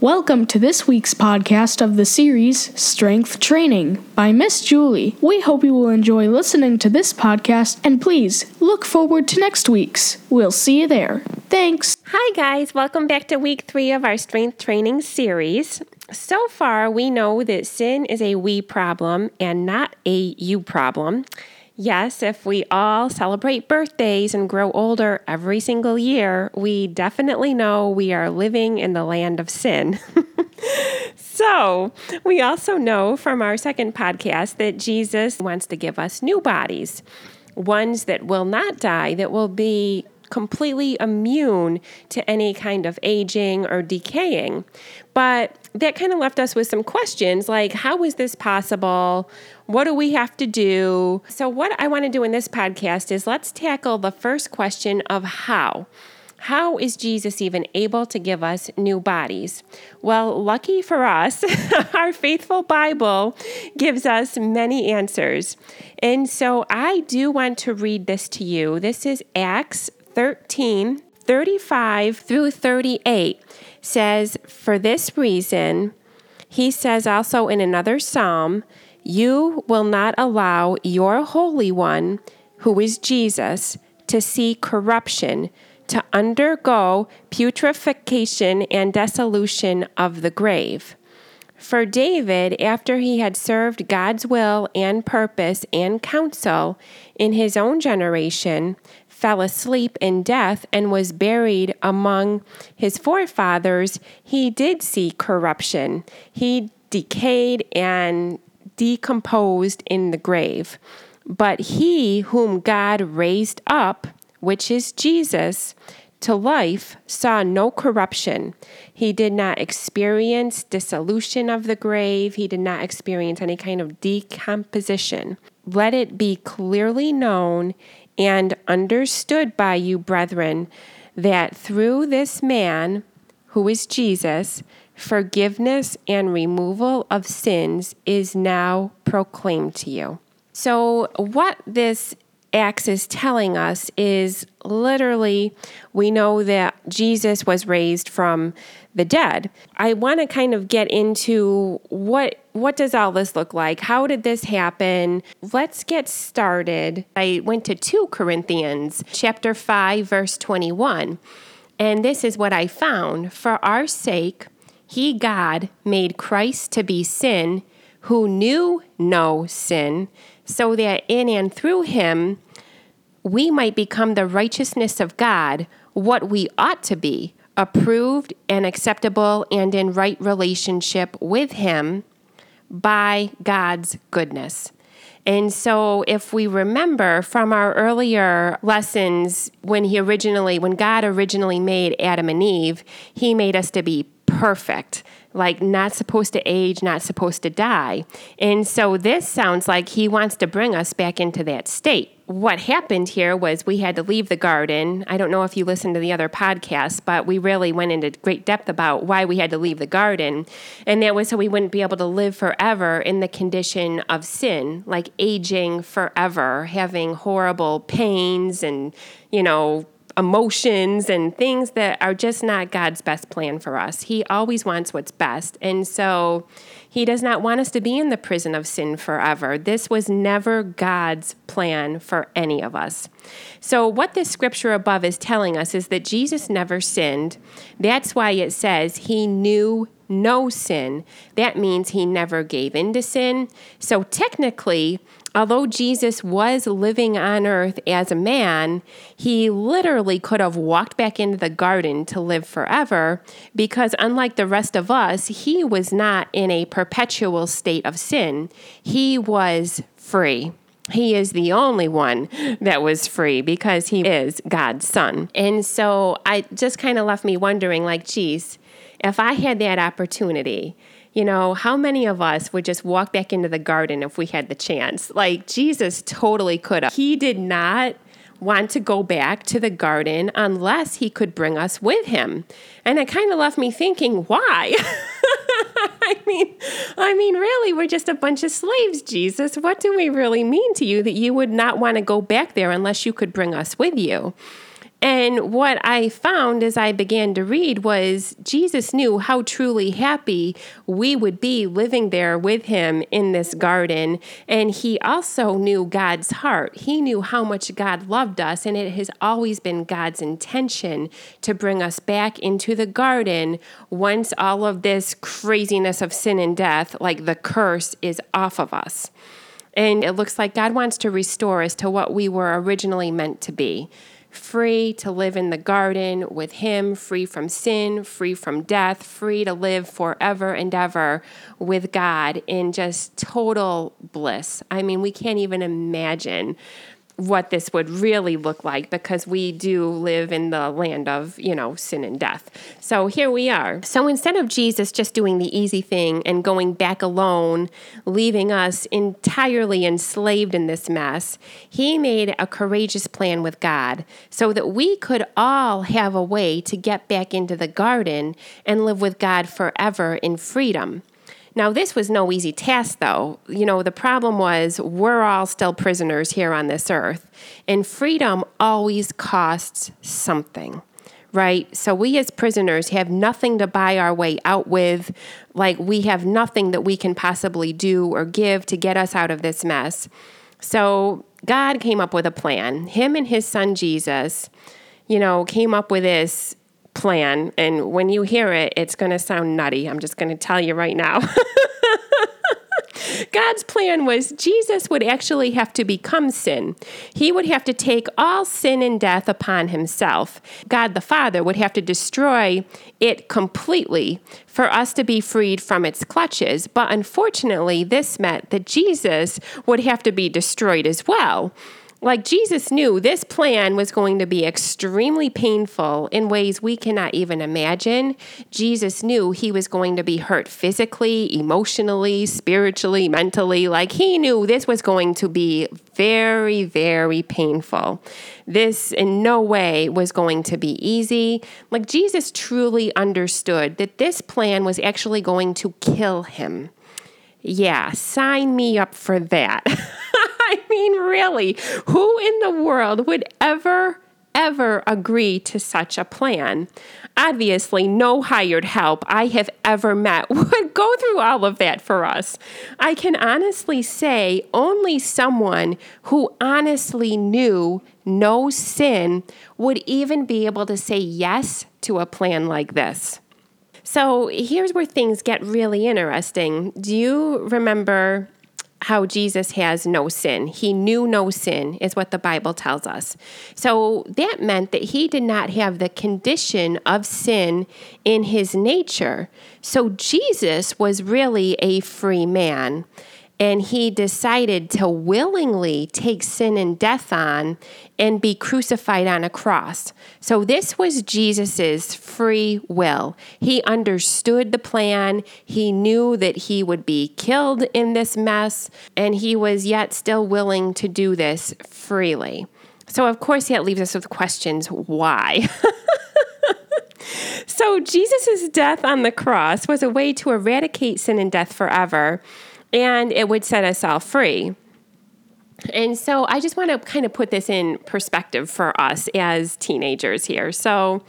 Welcome to this week's podcast of the series Strength Training by Miss Julie. We hope you will enjoy listening to this podcast and please look forward to next week's. We'll see you there. Thanks. Hi, guys. Welcome back to week three of our strength training series. So far, we know that sin is a we problem and not a you problem. Yes, if we all celebrate birthdays and grow older every single year, we definitely know we are living in the land of sin. so, we also know from our second podcast that Jesus wants to give us new bodies, ones that will not die, that will be completely immune to any kind of aging or decaying. But that kind of left us with some questions like how is this possible? What do we have to do? So, what I want to do in this podcast is let's tackle the first question of how. How is Jesus even able to give us new bodies? Well, lucky for us, our faithful Bible gives us many answers. And so I do want to read this to you. This is Acts 13 35 through 38 says, For this reason, he says also in another psalm, You will not allow your Holy One, who is Jesus, to see corruption, to undergo putrefaction and dissolution of the grave. For David, after he had served God's will and purpose and counsel in his own generation, fell asleep in death and was buried among his forefathers, he did see corruption. He decayed and decomposed in the grave. But he whom God raised up, which is Jesus, to life saw no corruption. He did not experience dissolution of the grave. He did not experience any kind of decomposition. Let it be clearly known and understood by you, brethren, that through this man, who is Jesus, forgiveness and removal of sins is now proclaimed to you. So, what this Acts is telling us is literally we know that Jesus was raised from the dead. I want to kind of get into what what does all this look like? How did this happen? Let's get started. I went to 2 Corinthians chapter 5 verse 21. And this is what I found. For our sake, he God made Christ to be sin who knew no sin so that in and through him we might become the righteousness of God, what we ought to be, approved and acceptable and in right relationship with him by God's goodness. And so, if we remember from our earlier lessons, when He originally, when God originally made Adam and Eve, He made us to be perfect like not supposed to age, not supposed to die. And so this sounds like he wants to bring us back into that state. What happened here was we had to leave the garden. I don't know if you listened to the other podcast, but we really went into great depth about why we had to leave the garden. And that was so we wouldn't be able to live forever in the condition of sin, like aging forever, having horrible pains and, you know, emotions and things that are just not God's best plan for us. He always wants what's best. And so he does not want us to be in the prison of sin forever. This was never God's plan for any of us. So, what this scripture above is telling us is that Jesus never sinned. That's why it says he knew no sin. That means he never gave in to sin. So, technically, although Jesus was living on earth as a man, he literally could have walked back into the garden to live forever because, unlike the rest of us, he was not in a perpetual state of sin. He was free. He is the only one that was free because he is God's son. And so I just kind of left me wondering like, geez, if I had that opportunity, you know, how many of us would just walk back into the garden if we had the chance? Like, Jesus totally could have. He did not want to go back to the garden unless he could bring us with him. And it kind of left me thinking, why? I mean, I mean, really, we're just a bunch of slaves, Jesus. What do we really mean to you that you would not want to go back there unless you could bring us with you? And what I found as I began to read was Jesus knew how truly happy we would be living there with him in this garden. And he also knew God's heart. He knew how much God loved us. And it has always been God's intention to bring us back into the garden once all of this craziness of sin and death, like the curse, is off of us. And it looks like God wants to restore us to what we were originally meant to be free to live in the garden with Him, free from sin, free from death, free to live forever and ever with God in just total bliss. I mean, we can't even imagine what this would really look like because we do live in the land of, you know, sin and death. So here we are. So instead of Jesus just doing the easy thing and going back alone, leaving us entirely enslaved in this mess, he made a courageous plan with God so that we could all have a way to get back into the garden and live with God forever in freedom. Now, this was no easy task, though. You know, the problem was we're all still prisoners here on this earth, and freedom always costs something, right? So, we as prisoners have nothing to buy our way out with. Like, we have nothing that we can possibly do or give to get us out of this mess. So, God came up with a plan. Him and his son Jesus, you know, came up with this plan. And when you hear it, it's going to sound nutty. I'm just going to tell you right now. God's plan was Jesus would actually have to become sin. He would have to take all sin and death upon himself. God the Father would have to destroy it completely for us to be freed from its clutches. But unfortunately, this meant that Jesus would have to be destroyed as well. Like Jesus knew this plan was going to be extremely painful in ways we cannot even imagine. Jesus knew he was going to be hurt physically, emotionally, spiritually, mentally. Like he knew this was going to be very, very painful. This in no way was going to be easy. Like Jesus truly understood that this plan was actually going to kill him. Yeah, sign me up for that. I mean, really, who in the world would ever, ever agree to such a plan? Obviously, no hired help I have ever met would go through all of that for us. I can honestly say only someone who honestly knew no sin would even be able to say yes to a plan like this. So here's where things get really interesting. Do you remember how Jesus has no sin. He knew no sin, is what the Bible tells us. So that meant that he did not have the condition of sin in his nature. So Jesus was really a free man and he decided to willingly take sin and death on and be crucified on a cross. So this was Jesus's free will. He understood the plan. He knew that he would be killed in this mess and he was yet still willing to do this freely. So of course that leaves us with questions why? so Jesus' death on the cross was a way to eradicate sin and death forever and it would set us all free. And so I just want to kind of put this in perspective for us as teenagers here. So,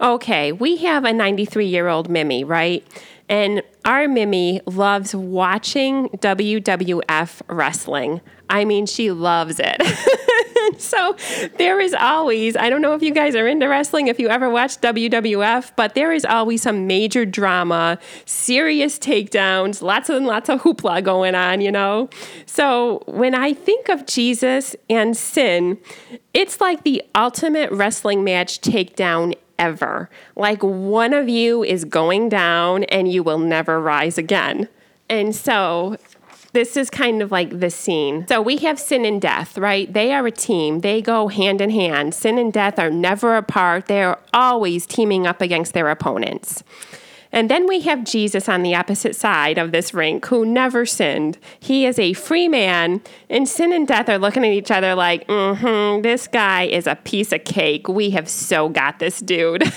okay, we have a 93 year old Mimi, right? And our Mimi loves watching WWF wrestling. I mean, she loves it. so there is always, I don't know if you guys are into wrestling, if you ever watched WWF, but there is always some major drama, serious takedowns, lots and lots of hoopla going on, you know? So when I think of Jesus and sin, it's like the ultimate wrestling match takedown ever. Like one of you is going down and you will never rise again. And so this is kind of like the scene. So we have sin and death, right? They are a team. They go hand in hand. Sin and death are never apart. They're always teaming up against their opponents. And then we have Jesus on the opposite side of this rink who never sinned. He is a free man, and sin and death are looking at each other like, mm hmm, this guy is a piece of cake. We have so got this dude.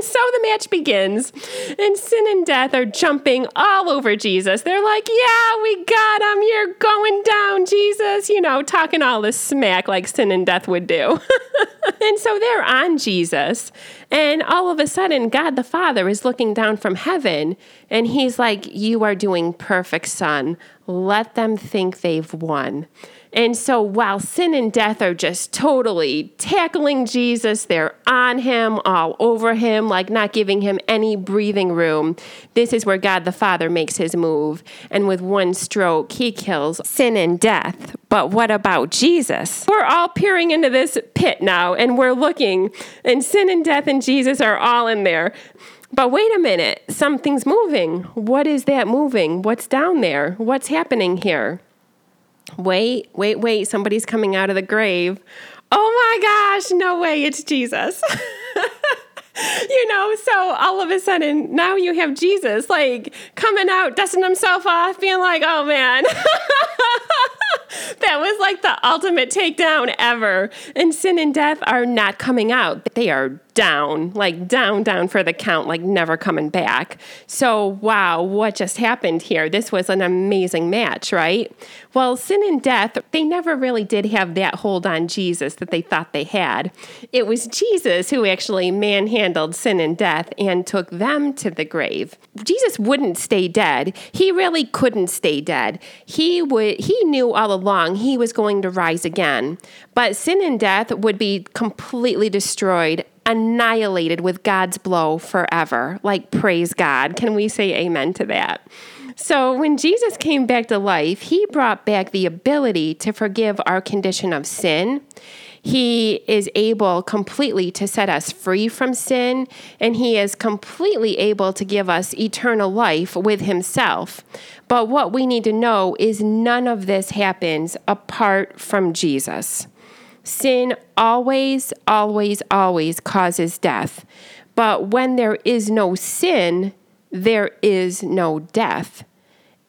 And so the match begins, and sin and death are jumping all over Jesus. They're like, Yeah, we got him. You're going down, Jesus. You know, talking all this smack like sin and death would do. and so they're on Jesus. And all of a sudden, God the Father is looking down from heaven, and he's like, You are doing perfect, son. Let them think they've won. And so while sin and death are just totally tackling Jesus, they're on him, all over him, like not giving him any breathing room. This is where God the Father makes his move. And with one stroke, he kills sin and death. But what about Jesus? We're all peering into this pit now and we're looking, and sin and death and Jesus are all in there. But wait a minute, something's moving. What is that moving? What's down there? What's happening here? Wait, wait, wait, somebody's coming out of the grave. Oh my gosh, no way, it's Jesus. you know, so all of a sudden now you have Jesus like coming out, dusting himself off, being like, oh man. that was like the ultimate takedown ever. And sin and death are not coming out. They are down, like down, down for the count, like never coming back. So, wow, what just happened here? This was an amazing match, right? Well, sin and death, they never really did have that hold on Jesus that they thought they had. It was Jesus who actually manhandled sin and death and took them to the grave. Jesus wouldn't stay dead. He really couldn't stay dead. He would he knew all along he was going to rise again. But sin and death would be completely destroyed annihilated with God's blow forever. Like, praise God. Can we say amen to that? So, when Jesus came back to life, he brought back the ability to forgive our condition of sin. He is able completely to set us free from sin, and He is completely able to give us eternal life with Himself. But what we need to know is none of this happens apart from Jesus. Sin always, always, always causes death. But when there is no sin, there is no death.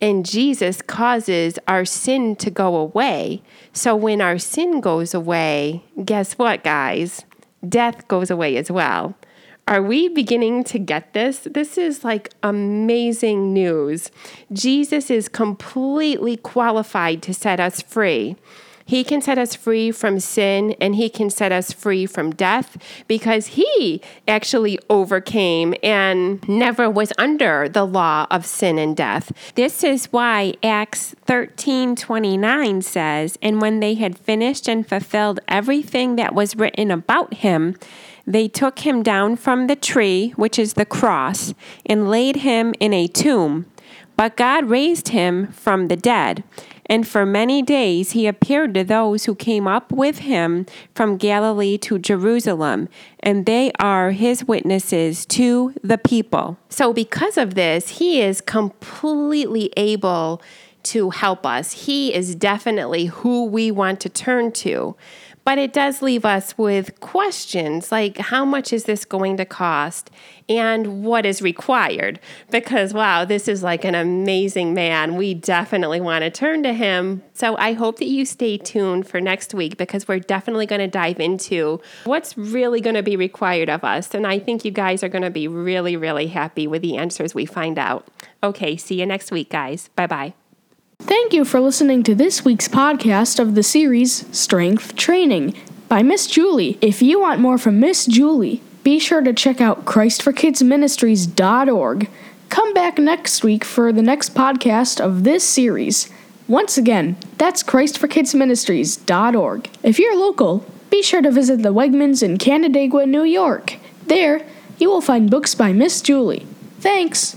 And Jesus causes our sin to go away. So when our sin goes away, guess what, guys? Death goes away as well. Are we beginning to get this? This is like amazing news. Jesus is completely qualified to set us free. He can set us free from sin and He can set us free from death because He actually overcame and never was under the law of sin and death. This is why Acts 13 29 says, And when they had finished and fulfilled everything that was written about Him, they took him down from the tree, which is the cross, and laid him in a tomb. But God raised him from the dead. And for many days he appeared to those who came up with him from Galilee to Jerusalem, and they are his witnesses to the people. So, because of this, he is completely able to help us. He is definitely who we want to turn to. But it does leave us with questions like how much is this going to cost and what is required? Because, wow, this is like an amazing man. We definitely want to turn to him. So I hope that you stay tuned for next week because we're definitely going to dive into what's really going to be required of us. And I think you guys are going to be really, really happy with the answers we find out. Okay, see you next week, guys. Bye bye. Thank you for listening to this week's podcast of the series Strength Training by Miss Julie. If you want more from Miss Julie, be sure to check out ChristForKidsMinistries.org. Come back next week for the next podcast of this series. Once again, that's ChristForKidsMinistries.org. If you're local, be sure to visit the Wegmans in Canandaigua, New York. There, you will find books by Miss Julie. Thanks.